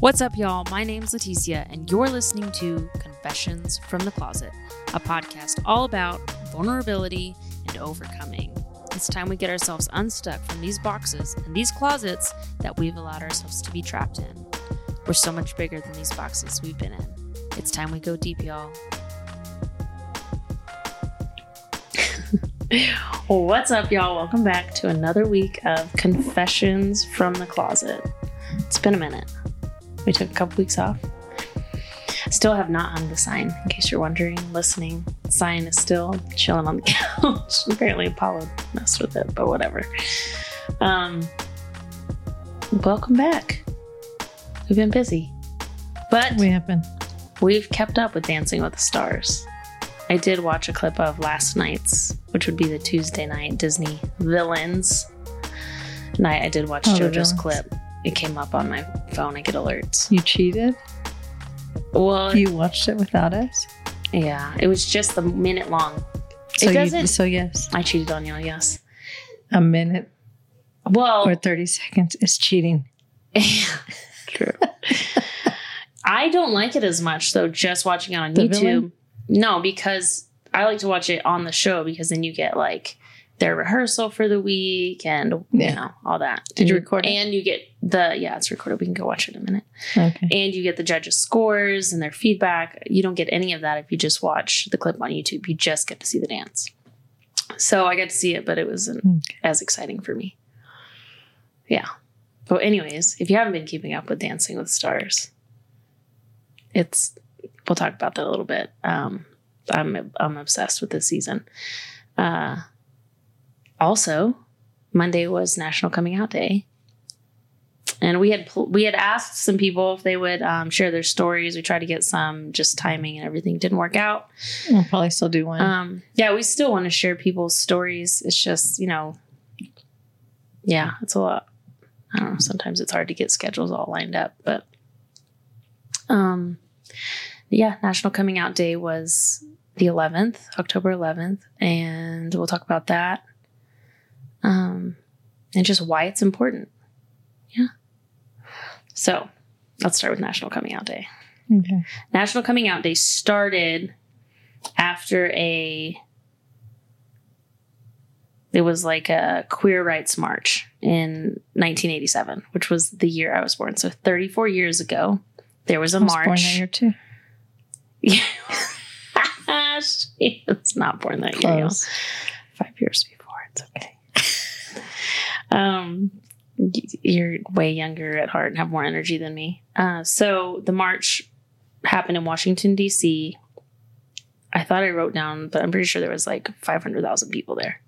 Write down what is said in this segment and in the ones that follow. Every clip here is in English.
What's up, y'all? My name's Leticia, and you're listening to Confessions from the Closet, a podcast all about vulnerability and overcoming. It's time we get ourselves unstuck from these boxes and these closets that we've allowed ourselves to be trapped in. We're so much bigger than these boxes we've been in. It's time we go deep, y'all. What's up, y'all? Welcome back to another week of Confessions from the Closet. It's been a minute. We took a couple weeks off. Still have not hung the sign, in case you're wondering, listening. The sign is still chilling on the couch. Apparently, Apollo messed with it, but whatever. Um, welcome back. We've been busy, but We have been. we've kept up with Dancing with the Stars. I did watch a clip of last night's, which would be the Tuesday night Disney Villains night. I did watch Oh, JoJo's clip. It came up on my phone. I get alerts. You cheated? Well, You watched it without us? yeah, it was just a minute long. So it you doesn't. so yes. I cheated on you. Yes. A minute Well, or 30 seconds is cheating. True. I don't like it as much though. Just watching it on The YouTube. villain? No, because I like to watch it on the show because then you get like their rehearsal for the week and you know all that. Did you record it? And you get the yeah, it's recorded. We can go watch it in a minute. Okay. And you get the judges' scores and their feedback. You don't get any of that if you just watch the clip on YouTube. You just get to see the dance. So I got to see it, but it wasn't Okay. as exciting for me. Yeah. But anyways, if you haven't been keeping up with Dancing with Stars, it's we'll talk about that a little bit. Um, I'm I'm obsessed with this season. Uh, also, Monday was National Coming Out Day, and we had pl- we had asked some people if they would um, share their stories. We tried to get some, just timing and everything didn't work out. We'll probably still do one. Um, yeah, we still want to share people's stories. It's just, you know, yeah, it's a lot. I don't know. Sometimes it's hard to get schedules all lined up, but um, yeah, National Coming Out Day was the 11th, October 11th, and we'll talk about that. Um, and just why it's important. Yeah. So let's start with National Coming Out Day. okay. National Coming Out Day started after a it was like a queer rights march in 1987, which was the year I was born. So 34 years ago, there was a I was born march. that year too. she was not born that year. Five years before. It's okay. um, you're way younger at heart and have more energy than me. Uh, so the march happened in Washington D.C. I thought I wrote down, but I'm pretty sure there was like 500,000 people there.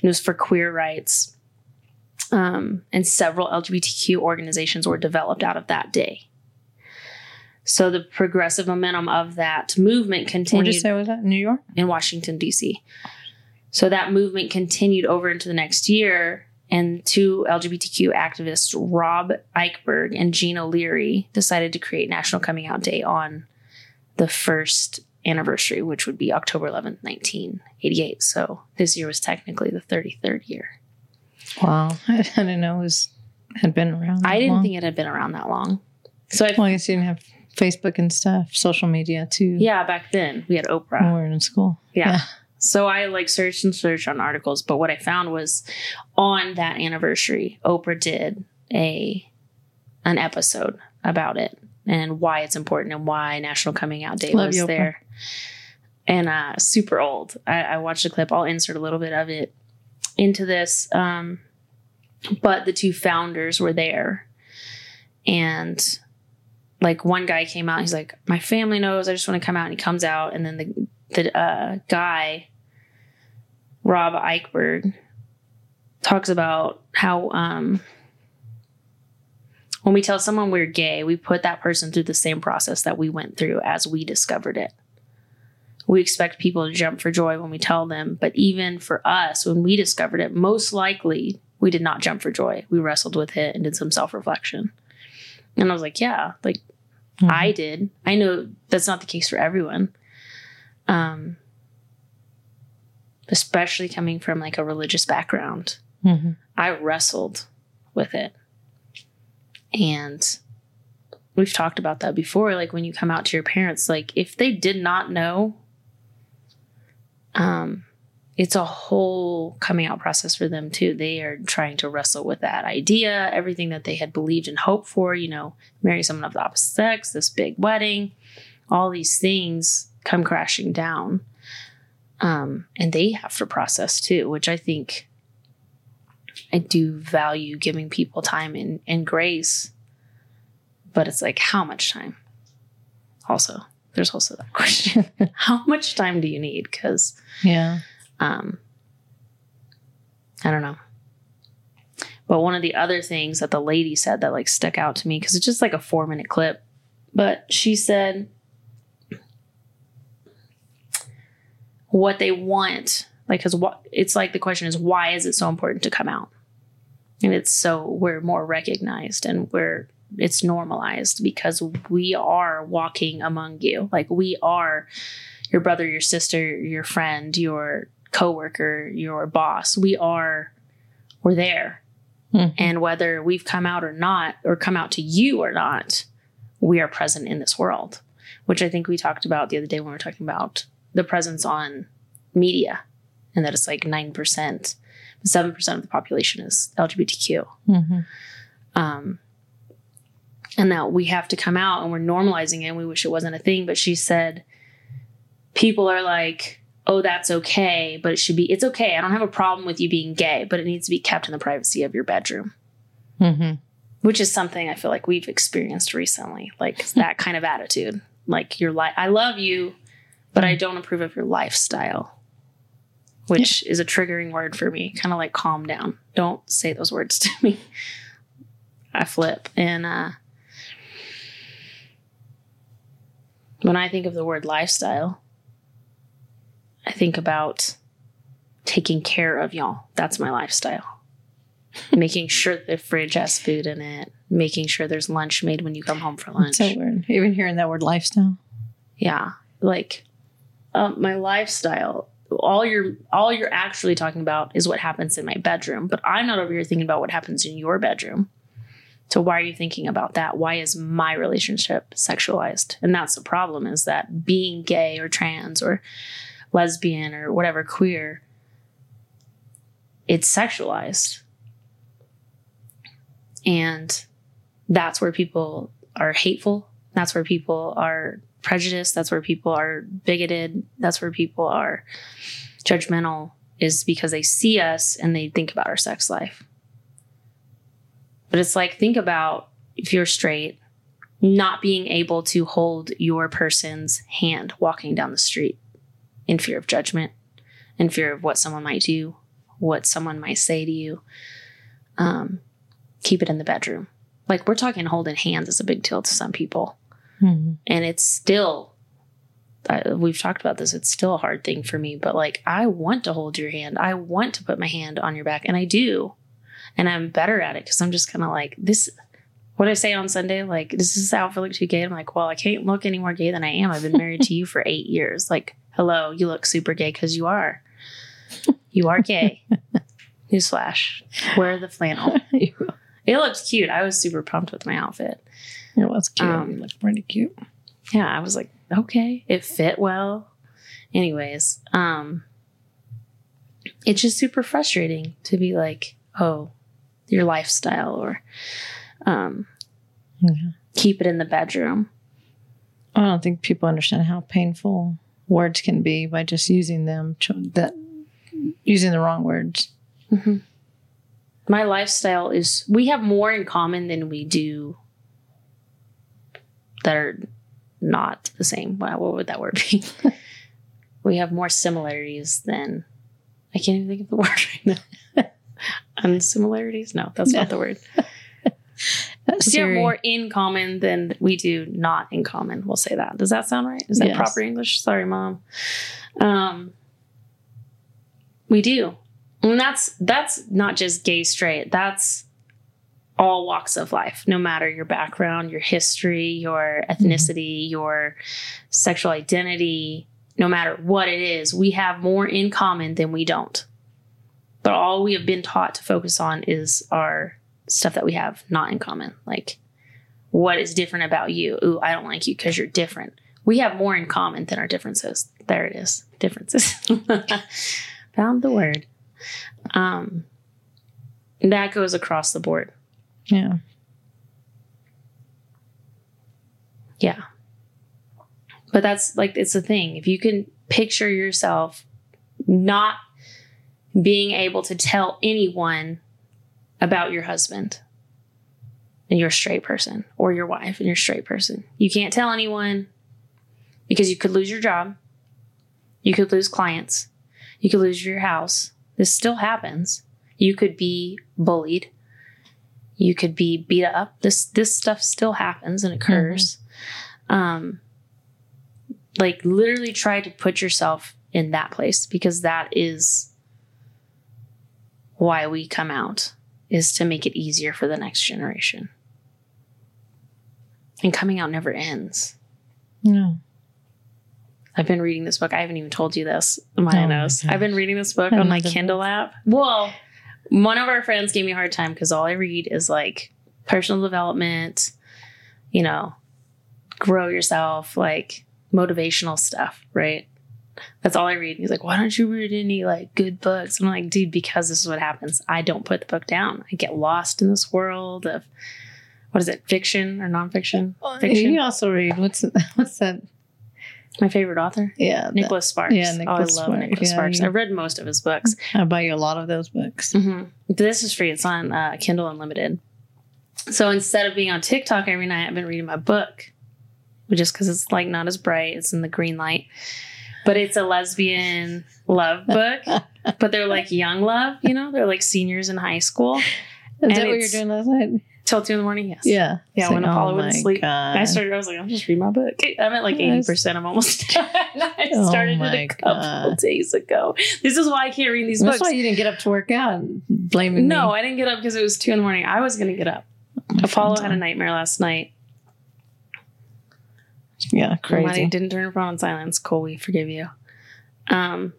And it was for queer rights. Um, and several LGBTQ organizations were developed out of that day. So the progressive momentum of that movement continued you say was that? New York? in Washington, D.C. So that movement continued over into the next year, and two LGBTQ activists, Rob Eichberg and Jean O'Leary, decided to create National Coming Out Day on the first anniversary, which would be October 11th, 1988. So this year was technically the 33rd year. Wow. I didn't know it was had been around. I didn't long. think it had been around that long. So I, Well, I guess you didn't have Facebook and stuff, social media too. yeah, back then we had Oprah. When we were in school. Yeah. So I like searched and searched on articles, but what I found was on that anniversary, Oprah did a an episode about it and why it's important and why National Coming Out Day Love was you, there. And uh super old. I, I watched the clip. I'll insert a little bit of it into this. Um but the two founders were there. And like one guy came out, he's like, My family knows, I just want to come out. And he comes out, and then the the uh, guy, Rob Eichberg, talks about how um, when we tell someone we're gay, we put that person through the same process that we went through as we discovered it. We expect people to jump for joy when we tell them, but even for us, when we discovered it, most likely we did not jump for joy. We wrestled with it and did some self reflection. And I was like, yeah, like Mhm. I did. I know that's not the case for everyone. Um, especially coming from like a religious background. Mhm. I wrestled with it. And we've talked about that before. Like when you come out to your parents, like if they did not know, um, it's a whole coming out process for them too. They are trying to wrestle with that idea, everything that they had believed and hoped for, you know, marry someone of the opposite sex, this big wedding, all these things come crashing down. Um, and they have to process too, which I think I do value giving people time and, and grace. But it's like, how much time? Also, there's also that question. how much time do you need? Because Yeah. Um, I don't know. But one of the other things that the lady said that like stuck out to me because it's just like a four minute clip, but she said what they want, like, because what it's like the question is why is it so important to come out? And it's so we're more recognized and we're it's normalized because we are walking among you, like we are your brother, your sister, your friend, your coworker, your boss. We are we're there. Mhm. And whether we've come out or not or come out to you or not, we are present in this world, which I think we talked about the other day when we were talking about the presence on media and that it's like 9%, 7% of the population is LGBTQ Mhm. um, and that we have to come out and we're normalizing it and we wish it wasn't a thing but she said people are like oh that's okay but it should be it's okay. I don't have a problem with you being gay but it needs to be kept in the privacy of your bedroom. Mhm. which is something i feel like we've experienced recently like that kind of attitude. Like your life i love you but i don't approve of your lifestyle. Which is a triggering word for me kind of like calm down. Don't say those words to me. I flip and uh when i think of the word lifestyle i think about taking care of y'all. That's my lifestyle. Making sure the fridge has food in it. Making sure there's lunch made when you come home for lunch. That's that word. Even hearing that word lifestyle. yeah. Like um, my lifestyle all you're all you're actually talking about is what happens in my bedroom but i'm not over here thinking about what happens in your bedroom. So why are you thinking about that? Why is my relationship sexualized? And that's the problem is that being gay or trans or lesbian or whatever queer it's sexualized. And that's where people are hateful. That's where people are prejudiced. That's where people are bigoted. That's where people are judgmental is because they see us and they think about our sex life. But it's like think about if you're straight not being able to hold your person's hand walking down the street in fear of judgment in fear of what someone might do what someone might say to you. Um, keep it in the bedroom. Like we're talking holding hands is a big deal to some people. Mhm. and it's still uh, we've talked about this it's still a hard thing for me but like i want to hold your hand. I want to put my hand on your back and i do. And i'm better at it because i'm just kind of like this what i say on sunday? Like this is how i feel like too gay? I'm like well i can't look any more gay than i am. I've been married to you for eight years. Like hello you look super gay because you are you are gay newsflash wear the flannel it looks cute i was super pumped with my outfit It was cute. Um, it looked pretty cute. yeah, I was like, okay, it fit well. Anyways, um it's just super frustrating to be like, oh, your lifestyle or um Yeah. keep it in the bedroom. I don't think people understand how painful words can be by just using them that using the wrong words. Mm-hmm. My lifestyle is we have more in common than we do that are not the same. Wow, what would that word be? we have more similarities than I can't even think of the word right now. Unsimilarities? No, that's not the word. That's We have more in common than we do not in common. We'll say that. Does that sound right? Is that Yes. proper English? Sorry, mom. Um, we do, and that's that's not just gay straight. That's all walks of life, no matter your background, your history, your ethnicity, your sexual identity. No matter what it is, we have more in common than we don't. But all we have been taught to focus on is our stuff that we have not in common. Like what is different about you? Ooh, I don't like you because you're different. We have more in common than our differences. There it is. Differences. Found the word. Um, that goes across the board. Yeah. Yeah. But that's like, it's a thing. If you can picture yourself not being able to tell anyone about your husband and you're a straight person or your wife and you're a straight person, you can't tell anyone because you could lose your job, you could lose clients, you could lose your house. This still happens. You could be bullied. You could be beat up. This this stuff still happens and occurs. Um like literally try to put yourself in that place because that is why we come out is to make it easier for the next generation. And coming out never ends. No. I've been reading this book. I haven't even told you this. Oh Maya my knows. gosh. I've been reading this book on my Another Kindle app. Well, one of our friends gave me a hard time because all I read is like personal development, you know, grow yourself, like motivational stuff, right? That's all I read. He's like, why don't you read any like good books? I'm like, dude, because this is what happens. I don't put the book down. I get lost in this world of what is it, fiction or nonfiction? Fiction. You also read what's what's that? My favorite author, Yeah, that- Nicholas Sparks. yeah, oh, I love Sparks. Nicholas Yeah, Sparks. you- I've read most of his books. I buy you a lot of those books. hmm This is free. It's on uh, Kindle Unlimited. So instead of being on TikTok every night, I've been reading my book, just because it's like not as bright. It's in the green light, but it's a lesbian love book. but they're like young love, you know. They're like seniors in high school. Is And that what you're doing last night? Till two in the morning. Yes. Yeah. Yeah, It's when like, Apollo oh went to sleep. God. I started. I was like, I'll just read my book. I'm at like 80%. I'm almost done. I Oh started my it a couple God. days ago. This is why I can't read these That's books. why you didn't get up to work out. Blaming No, me. No, I didn't get up because it was two in the morning. I was going to get up. Apollo had a nightmare last night. Yeah, Money crazy. didn't turn her phone on silence. Cool, we forgive you. Um,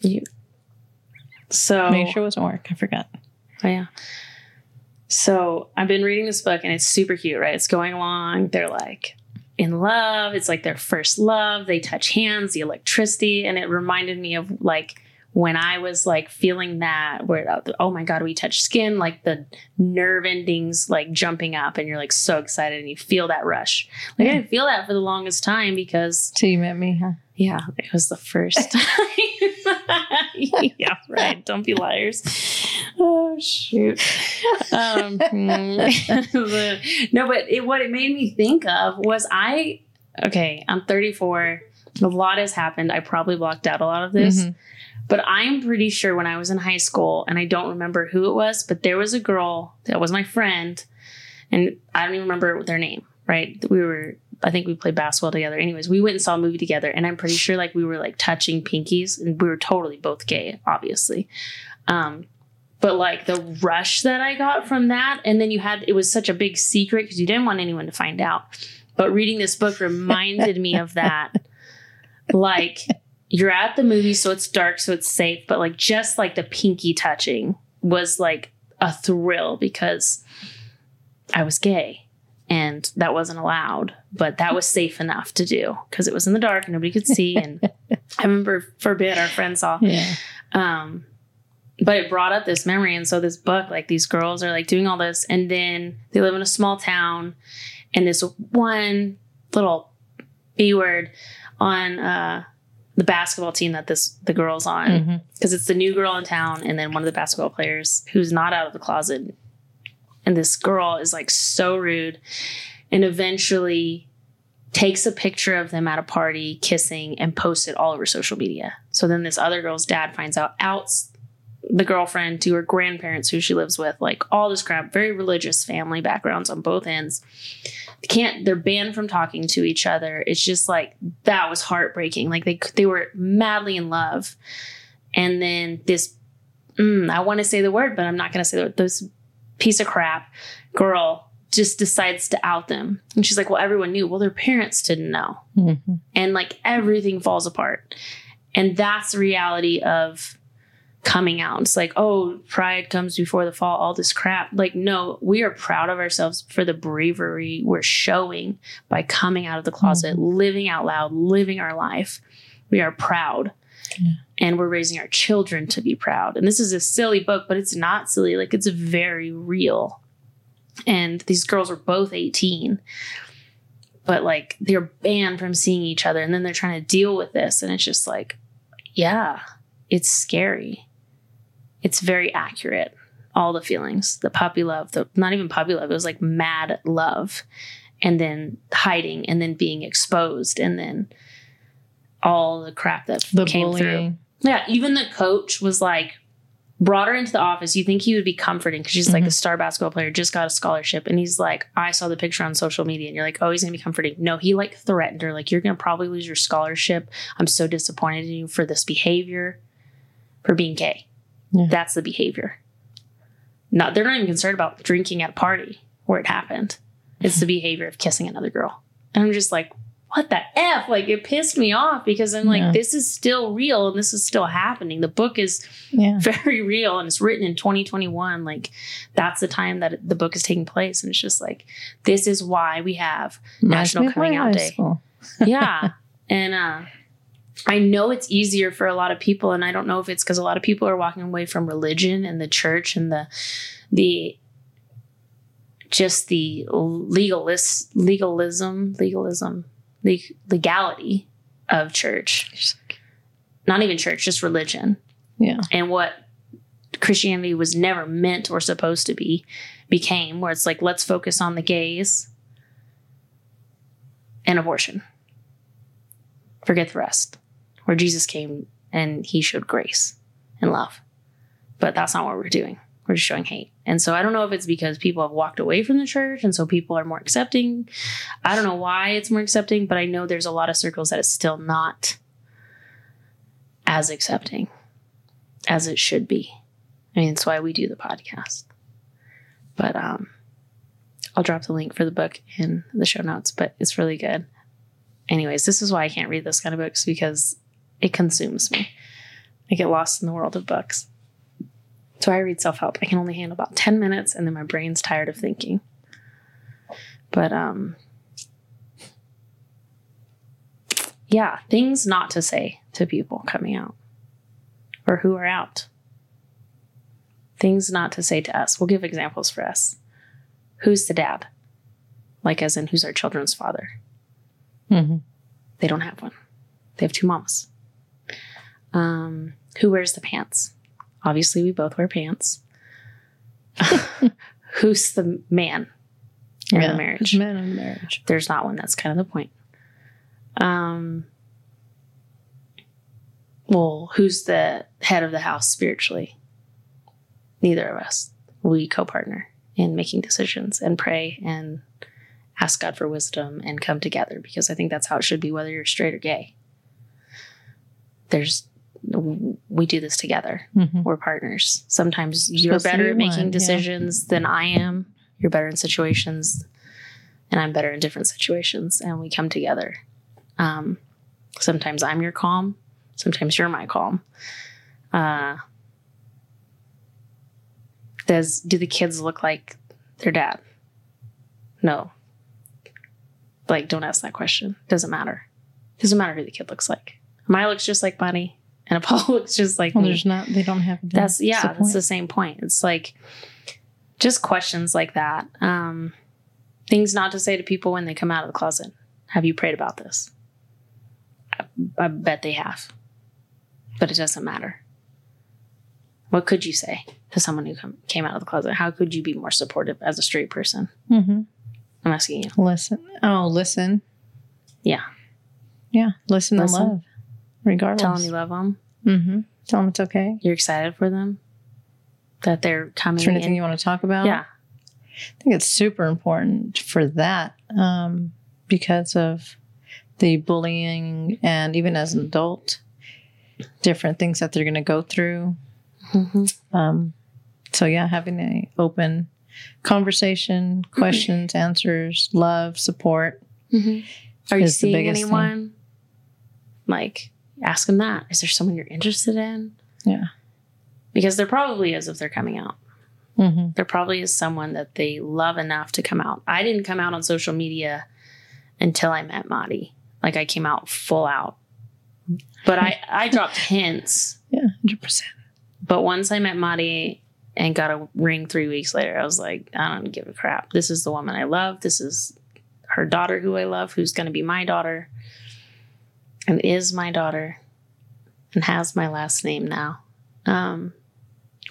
you. So Make sure it wasn't work. I forgot. Oh, yeah. So I've been reading this book and it's super cute, right? It's going along. They're like in love. It's like their first love. They touch hands, the electricity. And it reminded me of like when I was like feeling that where, oh my God, we touch skin, like the nerve endings like jumping up and you're like so excited and you feel that rush. Like I didn't feel that for the longest time because Till you met me, huh? yeah, it was the first time. yeah, right. Don't be liars. Oh shoot. Um, no, but it, what it made me think of was I. Okay, I'm 34. A lot has happened. I probably blocked out a lot of this, Mhm. But I'm pretty sure when I was in high school, and I don't remember who it was, but there was a girl that was my friend, and I don't even remember their name. Right? We were I think we played basketball together. Anyways, we went and saw a movie together, and I'm pretty sure like we were like touching pinkies, and we were totally both gay, obviously. Um, but like the rush that I got from that, and then you had it was such a big secret because you didn't want anyone to find out. But reading this book reminded me of that. Like you're at the movie, so it's dark, so it's safe, but like just like the pinky touching was like a thrill because I was gay and that wasn't allowed, but that was safe enough to do because it was in the dark and nobody could see. And I remember Forbid, our friend saw. Yeah. Um, but it brought up this memory. And so this book, like these girls are like doing all this, and then they live in a small town, and this one little B word on uh the basketball team that this the girl's on. Mm-hmm. Because it's the new girl in town and then one of the basketball players who's not out of the closet. And this girl is like so rude and eventually takes a picture of them at a party kissing and posts it all over social media. So then this other girl's dad finds out outs the girlfriend to her grandparents who she lives with like all this crap very religious family backgrounds on both ends. They can't they're banned from talking to each other. It's just like that was heartbreaking. Like they they were madly in love. And then this mm, i want to say the word but i'm not going to say the word this piece of crap girl just decides to out them. And she's like well everyone knew. Well their parents didn't know. Mhm. and like everything falls apart. And that's the reality of coming out. It's like, oh, pride comes before the fall, all this crap. Like, no, we are proud of ourselves for the bravery we're showing by coming out of the closet, Mm-hmm. living out loud, living our life. We are proud. Yeah. And we're raising our children to be proud. And this is a silly book, but it's not silly. Like, it's very real. And these girls are both 18 but like they're banned from seeing each other and then they're trying to deal with this and it's just like yeah it's scary it's very accurate all the feelings the puppy love the not even puppy love it was like mad love and then hiding and then being exposed and then all the crap that The came through bullying. yeah, even the coach was like brought her into the office. You think he would be comforting because she's like a mm-hmm. star basketball player, just got a scholarship, and he's like, I saw the picture on social media, and you're like, oh, he's gonna be comforting. No, he like threatened her, like, you're gonna probably lose your scholarship. I'm so disappointed in you for this behavior, for being gay. Yeah. That's the behavior. Not they're not even concerned about drinking at a party where it happened. It's the behavior of kissing another girl. And I'm just like, what the F? Like it pissed me off because I'm like, Yeah. this is still real and this is still happening. The book is Yeah. very real and it's written in 2021. Like that's the time that the book is taking place. And it's just like, this is why we have National Reminds me of Coming Out Day. yeah. And uh I know it's easier for a lot of people, and I don't know if it's because a lot of people are walking away from religion and the church and the the just the legalist legalism legalism leg, legality of church not even church just religion Yeah. and what Christianity was never meant or supposed to be became, where it's like, let's focus on the gays and abortion. Forget the rest. Where Jesus came and he showed grace and love. But that's not what we're doing. We're just showing hate. And so I don't know if it's because people have walked away from the church and so people are more accepting. I don't know why it's more accepting, but I know there's a lot of circles that it's still not as accepting as it should be. I mean, it's why we do the podcast. But um, I'll drop the link for the book in the show notes, but it's really good. Anyways, this is why I can't read this kind of books because it consumes me. I get lost in the world of books. So I read self help. I can only handle about 10 minutes and then my brain's tired of thinking. But um yeah, things not to say to people coming out or who are out. Things not to say to us. We'll give examples for us. Who's the dad? Like, as in, who's our children's father? hmm They don't have one. They have two mamas. Um, who wears the pants? Obviously, we both wear pants. who's the man in the marriage? Men in marriage. there's not one. That's kind of the point. Um, well, who's the head of the house spiritually? Neither of us. We co partner in making decisions and pray and ask God for wisdom and come together because I think that's how it should be, whether you're straight or gay. There's, we do this together hmm we're partners. Sometimes you're better at making one, yeah. decisions than I am. You're better in situations, and I'm better in different situations, and we come together. Um, sometimes I'm your calm. Sometimes you're my calm. Uh, does do the kids look like their dad? No. Like, don't ask that question. Doesn't matter. Doesn't matter who the kid looks like. Maya looks just like Bunny, and Apollo looks just like Well, there's not. They don't have. that's yeah the that's the same point it's like just questions like that um things not to say to people when they come out of the closet have you prayed about this i, I bet they have but it doesn't matter what could you say to someone who come, came out of the closet how could you be more supportive as a straight person Mm-hmm. i'm asking you Listen. Oh, listen. yeah Yeah, listen, Listen. and love, regardless. tell them you love them Mm-hmm. Tell them it's okay. you're excited for them that they're coming Is there anything in you want to talk about? yeah I think it's super important for that um, because of the bullying and even as an adult, different things that they're going to go through. Mhm. Um, so yeah, having an open conversation, questions, answers, love, support. Mhm. Are you is the seeing biggest thing. anyone? Like, ask them that. Is there someone you're interested in? Yeah. because there probably is if they're coming out. hmm There probably is someone that they love enough to come out. I didn't come out on social media until I met Madi. Like I came out full out. But I, I dropped hints. Yeah, hundred percent. But once I met Madi and got a ring three weeks later, I was like, I don't give a crap. This is the woman I love. This is her daughter who I love, who's going to be my daughter and is my daughter and has my last name now. Um,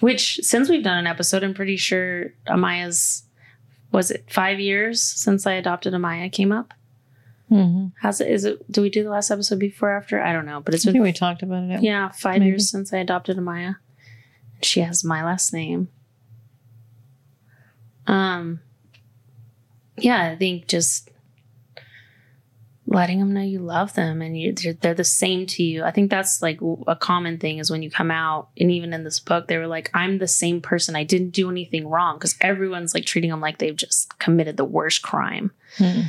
which, since we've done an episode, I'm pretty sure Amaya's, was it five years since I adopted Amaya came up? hmm How's it? Is it? Do we do the last episode before or after? I don't know, but it's I been we talked about it. yeah, five Maybe. years since I adopted Amaya. She has my last name. Um, yeah, I think just letting them know you love them and you they're, they're the same to you. I think that's like a common thing is when you come out and even in this book they were like I'm the same person. I didn't do anything wrong because everyone's like treating them like they've just committed the worst crime. Mhm.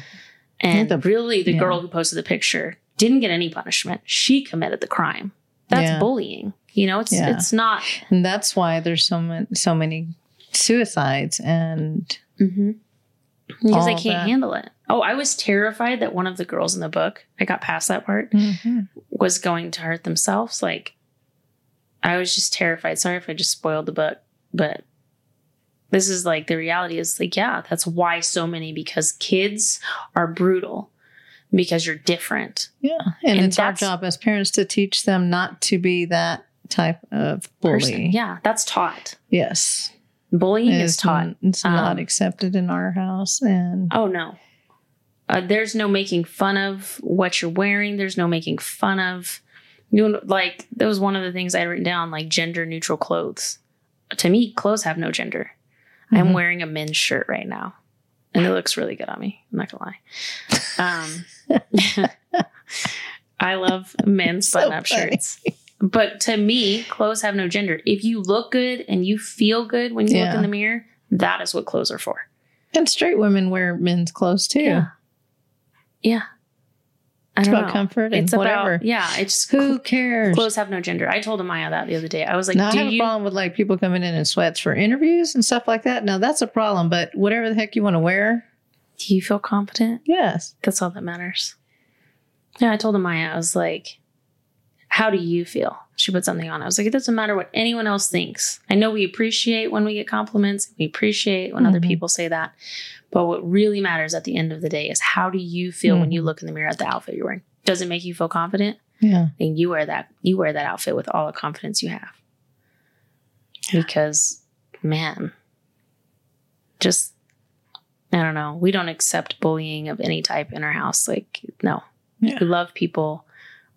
And the- really, the yeah. girl who posted the picture didn't get any punishment. She committed the crime. That's Yeah. bullying. You know, it's Yeah. it's not. And that's why there's so many so many suicides and Because they can't that. handle it. Oh, I was terrified that one of the girls in the book, I got past that part, was going to hurt themselves. Like, I was just terrified. Sorry if I just spoiled the book, but this is like the reality is like, yeah, that's why so many, because kids are brutal because you're different. Yeah. And, And it's our job as parents to teach them not to be that type of bully. Person. Yeah, that's taught. Yes. Bullying is It's taught. n- It's not Um, accepted in our house. And Oh no. Uh, there's no making fun of what you're wearing. There's no making fun of you know, like that was one of the things I written down like gender neutral clothes. To me, clothes have no gender. I'm Mhm. wearing a men's shirt right now. And it looks really good on me. I'm not gonna lie. Um I love men's button up shirts. But to me, clothes have no gender. If you look good and you feel good when you look in the mirror, that is what clothes are for. and straight women wear men's clothes too. Yeah. Yeah. I It's about know. comfort and It's whatever. about yeah. It's Who cares? clothes have no gender. I told Amaya that the other day. I was like, now I "Do have a problem with like people coming in in sweats for interviews and stuff like that. Now that's a problem, but whatever the heck you want to wear, Do you feel confident? yes. That's all that matters. Yeah, I told Amaya. I was like, "How do you feel?" She put something on. I was like, "It doesn't matter what anyone else thinks. I know we appreciate when we get compliments. We appreciate when other Mhm. people say that, but what really matters at the end of the day is how do you feel when you Mhm. look in the mirror at the outfit you're wearing? Does it make you feel confident? Yeah. and you wear that you wear that outfit with all the confidence you have because man just i don't know we don't accept bullying of any type in our house like no Yeah. we love people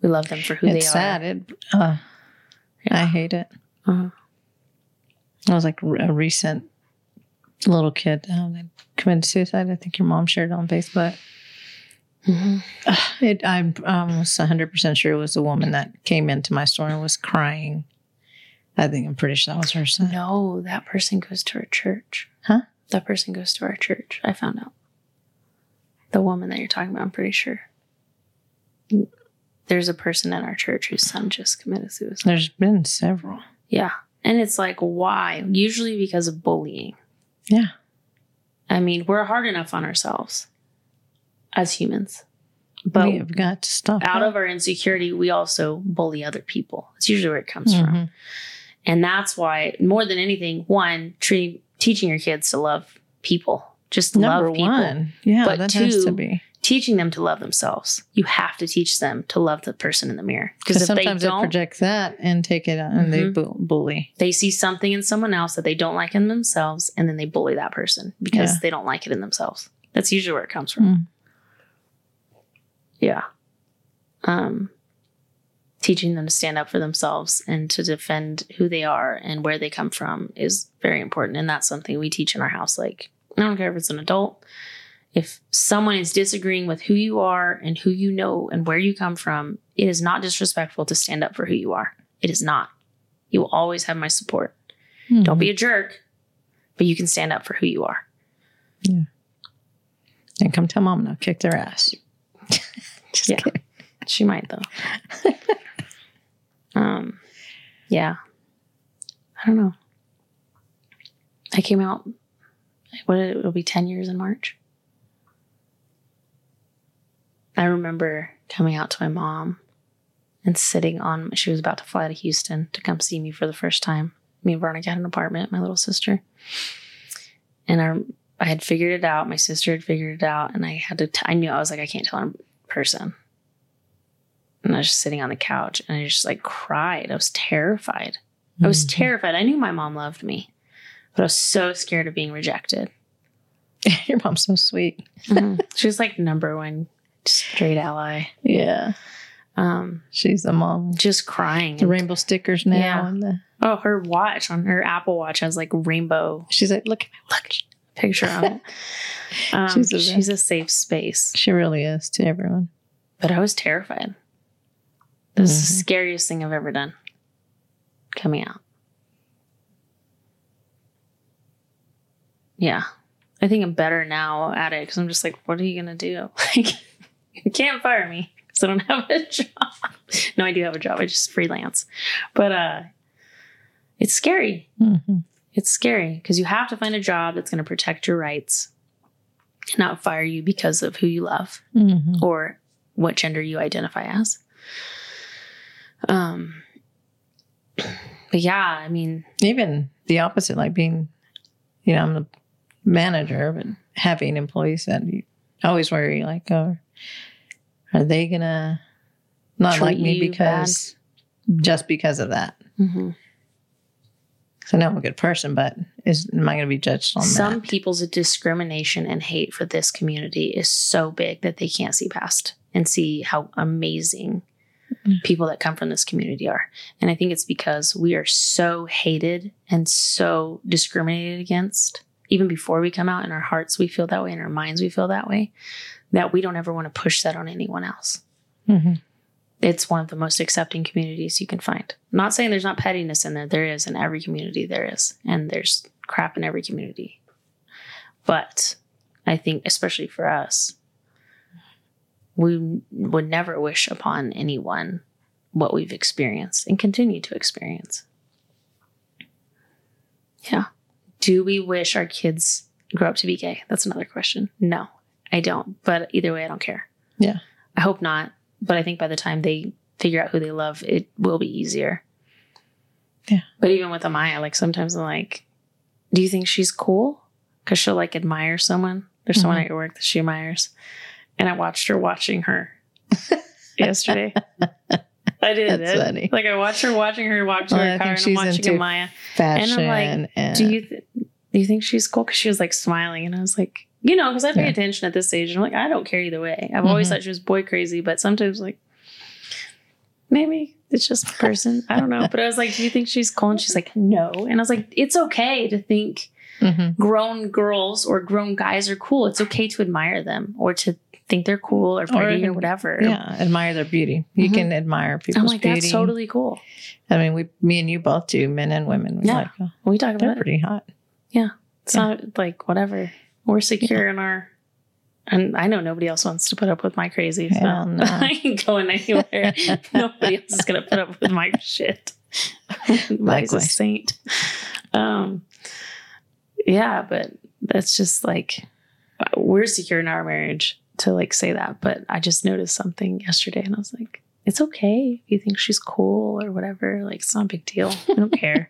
we love them for who it's they sad. are It, uh, I hate it. Uh-huh. I was like a recent little kid um, that committed suicide. I think your mom shared it on Facebook. Mhm. It, I'm almost 100% sure it was the woman that came into my store and was crying. I think I'm pretty sure that was her son. no that person goes to our church Huh? that person goes to our church i found out the woman that you're talking about i'm pretty sure there's a person in our church whose son just committed suicide There's been several. Yeah. And it's like, why? Usually because of bullying. Yeah. I mean, we're hard enough on ourselves as humans. But we have got to stop. out that. of our insecurity, we also bully other people. It's usually where it comes from. Mhm. And that's why, more than anything, one, treating, teaching your kids to love people, just Number love people. one. Yeah, But that has to two, be. Teaching them to love themselves. You have to teach them to love the person in the mirror. Because they sometimes they, don't, project that and take it and they Mhm. bu- bully. they see something in someone else that they don't like in themselves and then they bully that person because Yeah. they don't like it in themselves that's usually where it comes from Mm. yeah um teaching them to stand up for themselves and to defend who they are and where they come from is very important and that's something we teach in our house like i don't care if it's an adult if someone is disagreeing with who you are and who you know and where you come from it is not disrespectful to stand up for who you are it is not you will always have my support don't be a jerk, but you can stand up for who you are. Yeah. And come tell mom and I'll kick their ass. Just Yeah. kidding. She might though. um, yeah. I don't know. I came out. What it'll be ten years in March. I remember coming out to my mom and sitting on. She was about to fly to Houston to come see me for the first time. Me and Veronica had an apartment. My little sister, and I I had figured it out. My sister had figured it out, and I had to. T- I knew I was like, I can't tell in person. And I was just sitting on the couch, and I just like cried. I was terrified. I was Mhm. terrified. I knew my mom loved me, but I was so scared of being rejected. Your mom's so sweet. she was like number one straight ally. Yeah. Um, She's the mom. just crying. The rainbow stickers now. Yeah. And the, oh, her watch on her Apple Watch has like rainbow she's like, look, look picture on it. Um, She's she's, a safe space. she really is to everyone. But I was terrified. This is the Mhm. scariest thing I've ever done. Coming out. Yeah. I think I'm better now at it because I'm just like, what are you going to do? Like, you can't fire me because I don't have a job. no, I do have a job. I just freelance. But uh it's scary. Mm-hmm. It's scary because you have to find a job that's going to protect your rights and not fire you because of who you love Mm-hmm. or what gender you identify as. Um, but yeah, I mean, Even the opposite, like being, you know, I'm the manager, but having employees that you always worry, like, oh, are they gonna not Treat like me because just because of that? mhm. So I know I'm a good person, but is am I going to be judged on some that? people's discrimination and hate for this community is so big that they can't see past and see how amazing Mhm. people that come from this community are. And I think it's because we are so hated and so discriminated against. Even before we come out in our hearts, we feel that way, in our minds, we feel that way, that we don't ever want to push that on anyone else. Mhm. it's one of the most accepting communities you can find. not saying there's not pettiness in there. There is in every community. There is, and there's crap in every community. But I think, especially for us, we would never wish upon anyone what we've experienced and continue to experience. Yeah. Do we wish our kids grow up to be gay? That's another question. No, I don't. But either way, I don't care. Yeah. I hope not. But I think by the time they figure out who they love, it will be easier. Yeah. But even with Amaya, like sometimes I'm like, do you think she's cool? Because she'll like admire someone. There's someone Mhm. at your work that she admires. And I watched her watching her yesterday. I did. That's it. funny. Like I watched her watching her walk to Well, I car and I'm watching into Amaya. Fashion and I'm like, and Do you th- do you think she's cool? Because she was like smiling, and I was like, you know, because I pay Yeah. attention at this age, and I'm like, I don't care either way. I've always Mhm. thought she was boy crazy, but sometimes like maybe it's just a person. I don't know. But I was like, do you think she's cool? And she's like, no. And I was like, it's okay to think Mhm. grown girls or grown guys are cool. It's okay to admire them or to think they're cool or pretty or, even- whatever. yeah, admire their beauty. You Mhm. can admire I'm people's like, beauty. that's totally cool. I mean, we, me and you both do, men and women. We're Yeah. like, oh, We talk about they're it. pretty hot. Yeah, it's not like whatever. We're secure in our, and I know nobody else wants to put up with my crazy. So Hell no. I ain't going anywhere. nobody else is gonna put up with my shit. Mike's a saint. Um, yeah, but that's just like we're secure in our marriage to like say that. But I just noticed something yesterday, and I was like, it's okay if you think she's cool or whatever. Like it's not a big deal. I don't care.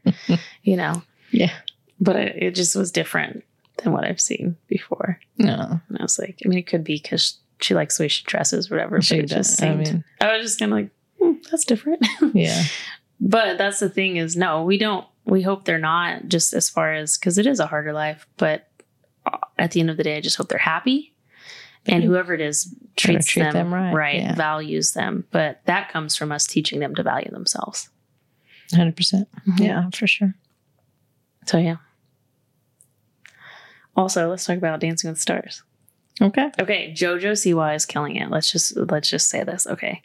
you know Yeah. but it, it just was different than what I've seen before. No, And I was like, I mean, it could be because she likes the way she dresses, whatever. she but it just does. I seemed, mean, I was just kind of like, hmm, that's different. yeah. but that's the thing is, no, we don't. We hope they're not just as far as because it is a harder life. But uh, at the end of the day, I just hope they're happy, and whoever it is treats treat them, them right, yeah. values them. But that comes from us teaching them to value themselves. 100%. percent Yeah, for sure. So yeah. Also, let's talk about Dancing with the Stars. Okay. Okay, Jojo Siwa is killing it. Let's just let's just say this. Okay.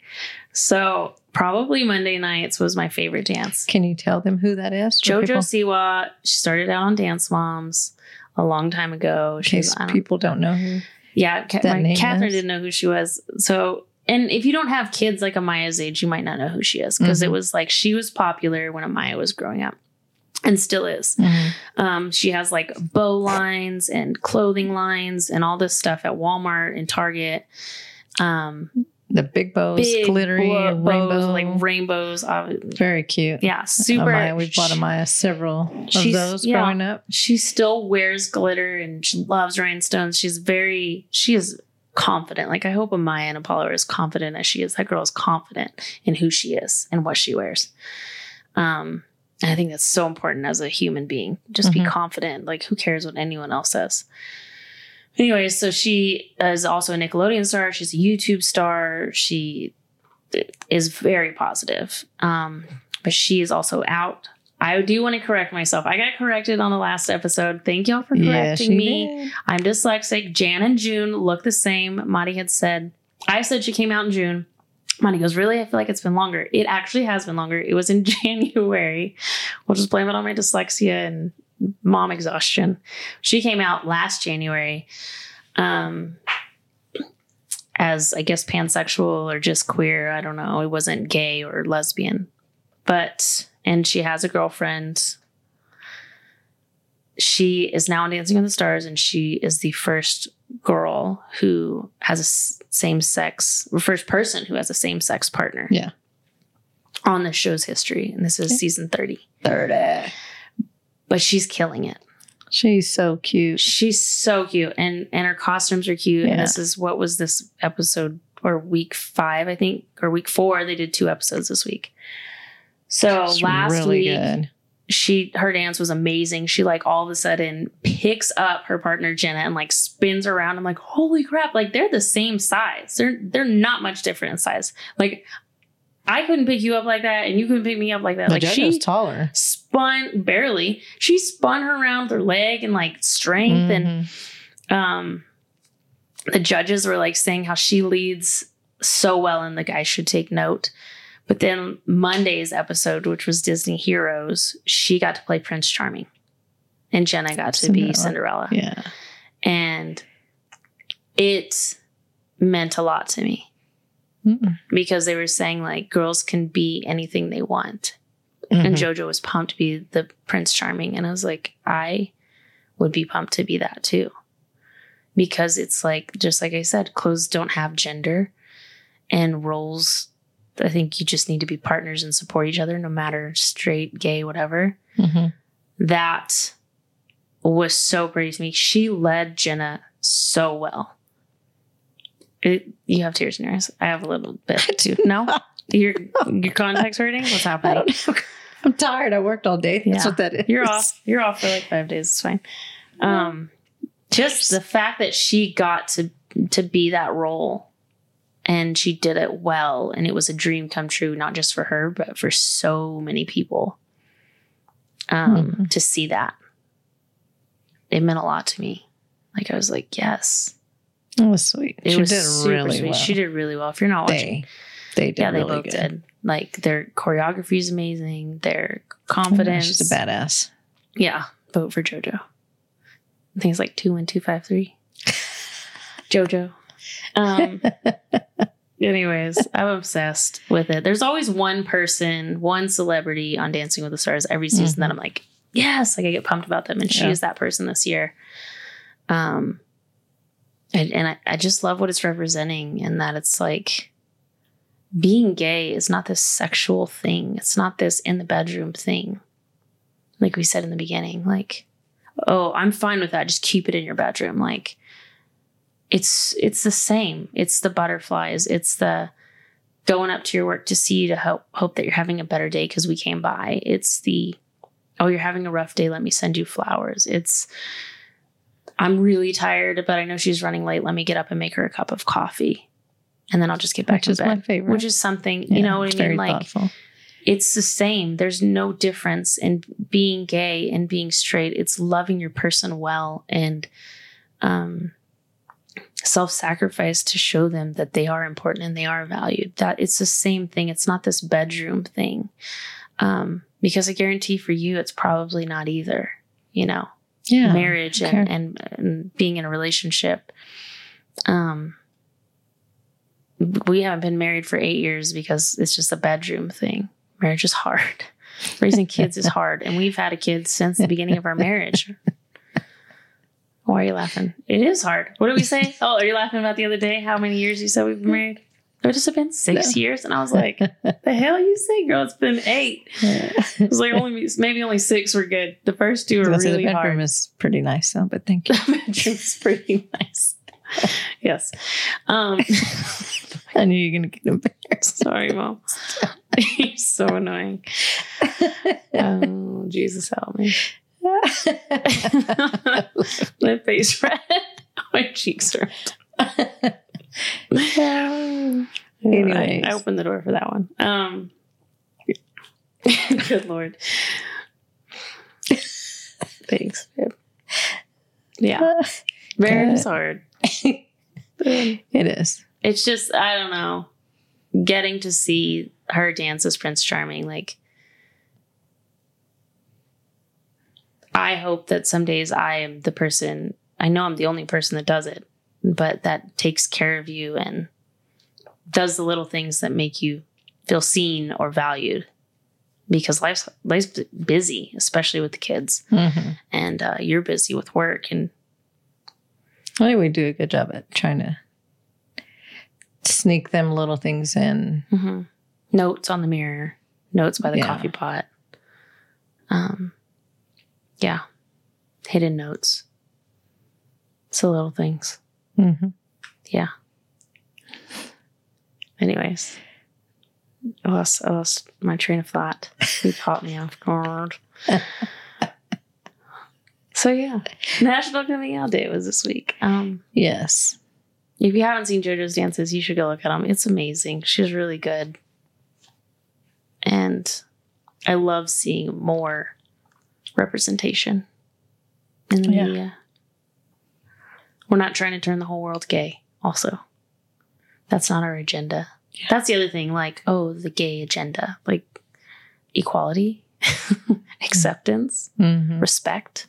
So probably Monday nights was my favorite dance. Can you tell them who that is? Jojo people? Siwa, she started out on Dance Moms a long time ago. in She's case don't- people don't know who. yeah, that my, Catherine is. didn't know who she was. So and if you don't have kids like Amaya's age, you might not know who she is because it Mhm. was like she was popular when Amaya was growing up. And still is. Mhm. Um, she has like bow lines and clothing lines and all this stuff at Walmart and Target. Um, The big bows, big glittery, blo- rainbow. bows, like rainbows. Uh, very cute. yeah, super. Amaya, we've bought Amaya several of those yeah. growing up. she still wears glitter and she loves rhinestones. She's very, she is confident. Like I hope Amaya and Apollo are as confident as she is. That girl is confident in who she is and what she wears. Um, I think that's so important as a human being. Just be Mhm. confident. Like who cares what anyone else says? Anyways, so she is also a Nickelodeon star. She's a YouTube star. She is very positive. Um, but she is also out. I do want to correct myself. I got corrected on the last episode. Thank y'all for correcting she me. did. I'm dyslexic. Jan and June look the same. Monty had said, I said she came out in June. Monty goes, Really? I feel like it's been longer. It actually has been longer. It was in January. We'll just blame it on my dyslexia and mom exhaustion. She came out last January um, as, I guess, pansexual or just queer. I don't know. It wasn't gay or lesbian. But, and she has a girlfriend she is now on Dancing with the Stars, and she is the first girl who has a same sex, first person who has a same sex partner. Yeah. On the show's history, and this is season thirty. 30. But she's killing it. She's so cute. She's so cute, and and her costumes are cute. And this is what was this episode or week five, I think, or week four. They did two episodes this week. So last really week, good. She her dance was amazing. She like all of a sudden picks up her partner Jenna and like spins around. I'm like, holy crap! Like they're the same size. They're they're not much different in size. Like I couldn't pick you up like that, and you couldn't pick me up like that. Like Jenna's she taller. spun barely. She spun her around with her leg and like strength and Mhm. um the judges were like saying how she leads so well and the guys should take note but then monday's episode which was disney heroes she got to play prince charming. And jenna got to be cinderella. Yeah. and it meant a lot to me. Mm-mm. because they were saying like girls can be anything they want. Mhm. and jojo was pumped to be the prince charming. And i was like i would be pumped to be that too. Because it's like just like i said clothes don't have gender. And roles i think you just need to be partners and support each other no matter straight gay whatever Mhm. that was so pretty to me she led jenna so well it, you have tears in your eyes i have a little bit too no your your contacts hurting what's happening. I'm tired. I worked all day. That's Yeah. what that is. you're off. You're off for like five days. It's fine. Um, just the fact that she got to to be that role, and she did it well, and it was a dream come true, not just for her, but for so many people. Um, Mhm. to see that, it meant a lot to me. Like I was like, yes, It was sweet. it she was did really sweet. well. She did really well. If you're not watching, They, they did yeah, they really both good. did. Like their choreography is amazing. Their confidence, She's a badass. Yeah, vote for JoJo. I think it's like two one two five three. JoJo. Um. anyways, I'm obsessed with it. There's always one person, one celebrity on Dancing with the Stars every season that I'm like, yes, like I get pumped about them, and she Yeah. is that person this year. Um. And, and I, I just love what it's representing, and that it's like being gay is not this sexual thing. It's not this in the bedroom thing like we said in the beginning like oh i'm fine with that just keep it in your bedroom like it's it's the same it's the butterflies it's the going up to your work to see to hope hope that you're having a better day because we came by it's the oh you're having a rough day let me send you flowers it's i'm really tired but i know she's running late let me get up and make her a cup of coffee and then i'll just get back Which to is bed my favorite. which is something Yeah, you know what i mean like thoughtful. it's the same. There's no difference in being gay and being straight. It's loving your person well and um, self-sacrifice to show them that they are important and they are valued. That it's the same thing. It's not this bedroom thing. Um, because I guarantee for you, it's probably not either. You know, Yeah. marriage okay. and, and and being in a relationship. Um, we haven't been married for eight years because it's just a bedroom thing. Marriage is hard. Raising kids is hard, and we've had a kid since the beginning of our marriage. Why are you laughing? It is hard. What did we say? Oh, are you laughing about the other day? How many years you said we've been married? It would have been six No. years, and I was like, "The hell you say, girl? It's been eight. It was like only maybe only six were good. The first two were really the bedroom hard. is pretty nice though, but thank you. The bedroom's pretty nice. yes. Um, I knew you were gonna get embarrassed. sorry, mom. You're so annoying. Oh, Jesus help me. My face red. My cheeks are. Anyways. I, I opened the door for that one. Um, good lord. Thanks, babe. Yeah, marriage is hard. it is. It's just I don't know. Getting to see her dance as Prince Charming, like I hope that some days I am the person. I know I'm the only person that does it, but that takes care of you and does the little things that make you feel seen or valued. Because life's life's busy, especially with the kids, Mhm. and uh, you're busy with work and I think we do a good job at trying to sneak them little things in. Mhm. Notes on the mirror, notes by the Yeah. coffee pot. Um, yeah, hidden notes. It's the little things. Mm-hmm. Yeah. Anyways, I lost, I lost my train of thought. You caught me off guard. so yeah, National Coming Out Day was this week. Um, Yes. if you haven't seen JoJo's dances, you should go look at them. It's amazing. She's really good. And I love seeing more representation in the Yeah. media. We're not trying to turn the whole world gay, also. That's not our agenda. Yeah. That's the other thing, like, oh, the gay agenda. Like equality, acceptance, hmm respect,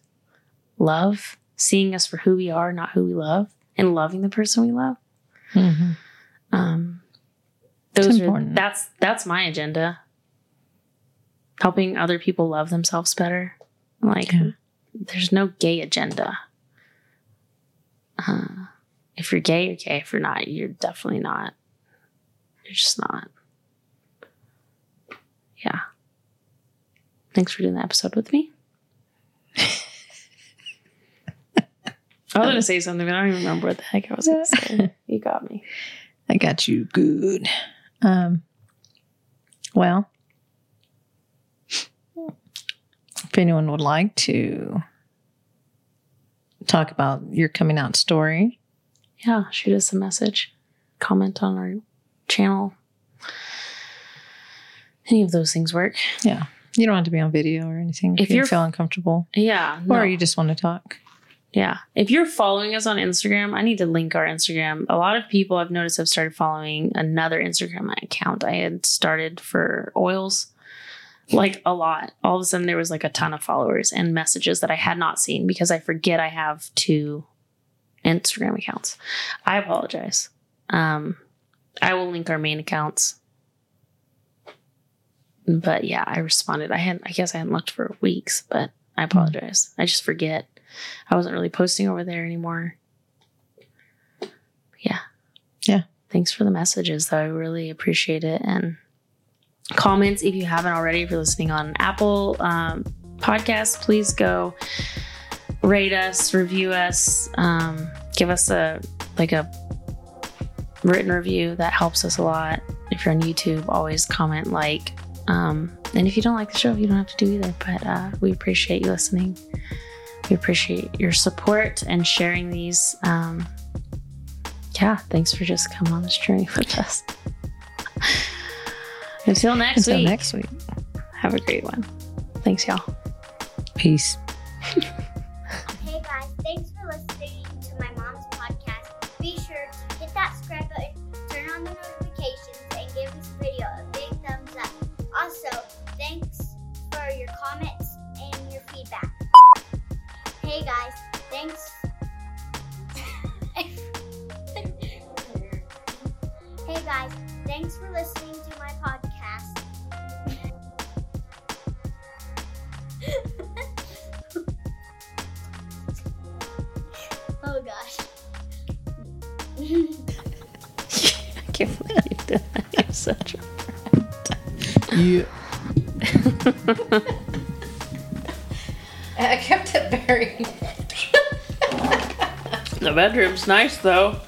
love, seeing us for who we are, not who we love, and loving the person we love. hmm Um, those are that's that's my agenda. Helping other people love themselves better. Like, Yeah. there's no gay agenda. Uh, if you're gay, you're gay. If you're not, you're definitely not. You're just not. Yeah. Thanks for doing the episode with me. I was gonna say something, but I don't even remember what the heck I was gonna say. You got me. I got you good. Um, well, if anyone would like to talk about your coming out story, yeah, shoot us a message, comment on our channel. Any of those things work. yeah, you don't have to be on video or anything if, If you feel uncomfortable Yeah. or no. you just want to talk. yeah. If you're following us on Instagram, I need to link our Instagram. A lot of people I've noticed have started following another Instagram account I had started for oils. Like a lot. All of a sudden, there was like a ton of followers and messages that I had not seen because I forget I have two Instagram accounts. I apologize. Um, I will link our main accounts. But yeah, I responded. I hadn't. I guess I hadn't looked for weeks, but I apologize. I just forget. I wasn't really posting over there anymore. Yeah. Yeah. Thanks for the messages, though. I really appreciate it. And comments, if you haven't already, if you're listening on Apple um, Podcasts, please go rate us, review us, um, give us a like a written review. That helps us a lot. If you're on YouTube, always comment, like. Um, and if you don't like the show, you don't have to do either. But uh, we appreciate you listening. We appreciate your support and sharing these. Um, yeah, thanks for just coming on this journey with us. Until next Until week, next week, have a great one. Thanks, y'all. peace. Hey guys, thanks for listening to my mom's podcast. Be sure to hit that subscribe button, turn on the notifications, and give this video a big thumbs up. Also, thanks for your comments and your feedback. Hey guys, thanks. hey guys, thanks for listening such a Yeah. I kept it buried. The bedroom's nice though.